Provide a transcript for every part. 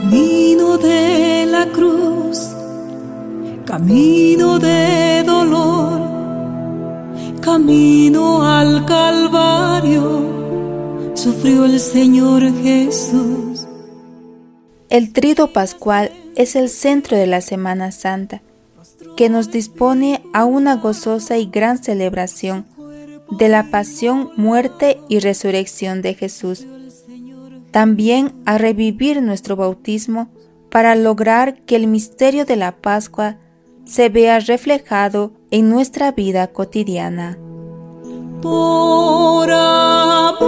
Camino de la cruz, camino de dolor, camino al Calvario, sufrió el Señor Jesús. El trido pascual es el centro de la Semana Santa, que nos dispone a una gozosa y gran celebración de la pasión, muerte y resurrección de Jesús también a revivir nuestro bautismo para lograr que el misterio de la Pascua se vea reflejado en nuestra vida cotidiana. Por amor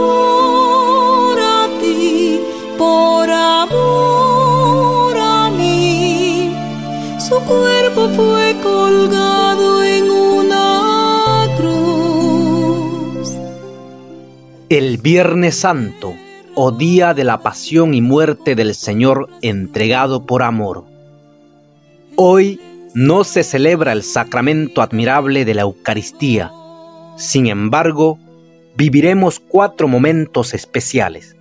a ti, por amor a mí, su cuerpo fue colgado en una cruz. El Viernes Santo o día de la pasión y muerte del Señor entregado por amor. Hoy no se celebra el sacramento admirable de la Eucaristía, sin embargo, viviremos cuatro momentos especiales.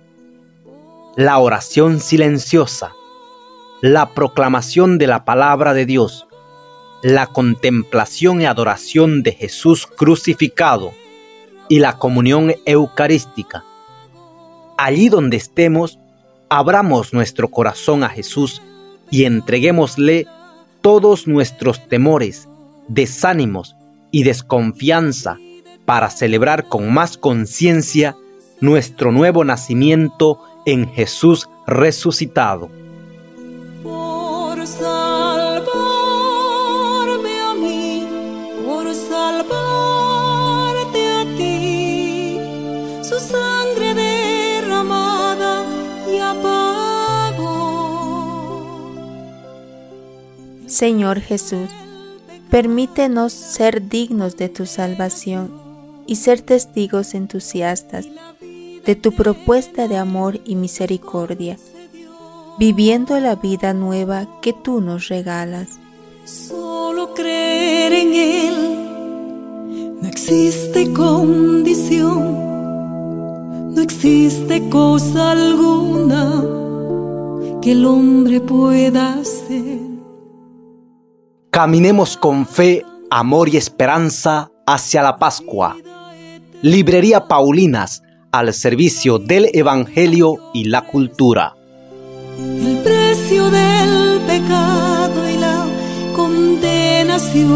La oración silenciosa, la proclamación de la palabra de Dios, la contemplación y adoración de Jesús crucificado y la comunión eucarística allí donde estemos, abramos nuestro corazón a Jesús y entreguémosle todos nuestros temores, desánimos y desconfianza para celebrar con más conciencia nuestro nuevo nacimiento en Jesús resucitado. Señor Jesús, permítenos ser dignos de tu salvación y ser testigos entusiastas de tu propuesta de amor y misericordia, viviendo la vida nueva que tú nos regalas. Solo creer en Él, no existe condición, no existe cosa alguna que el hombre pueda hacer Caminemos con fe, amor y esperanza hacia la Pascua. Librería Paulinas al servicio del Evangelio y la cultura. El precio del pecado y la condenación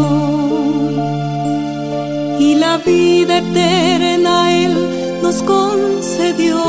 y la vida eterna Él nos concedió.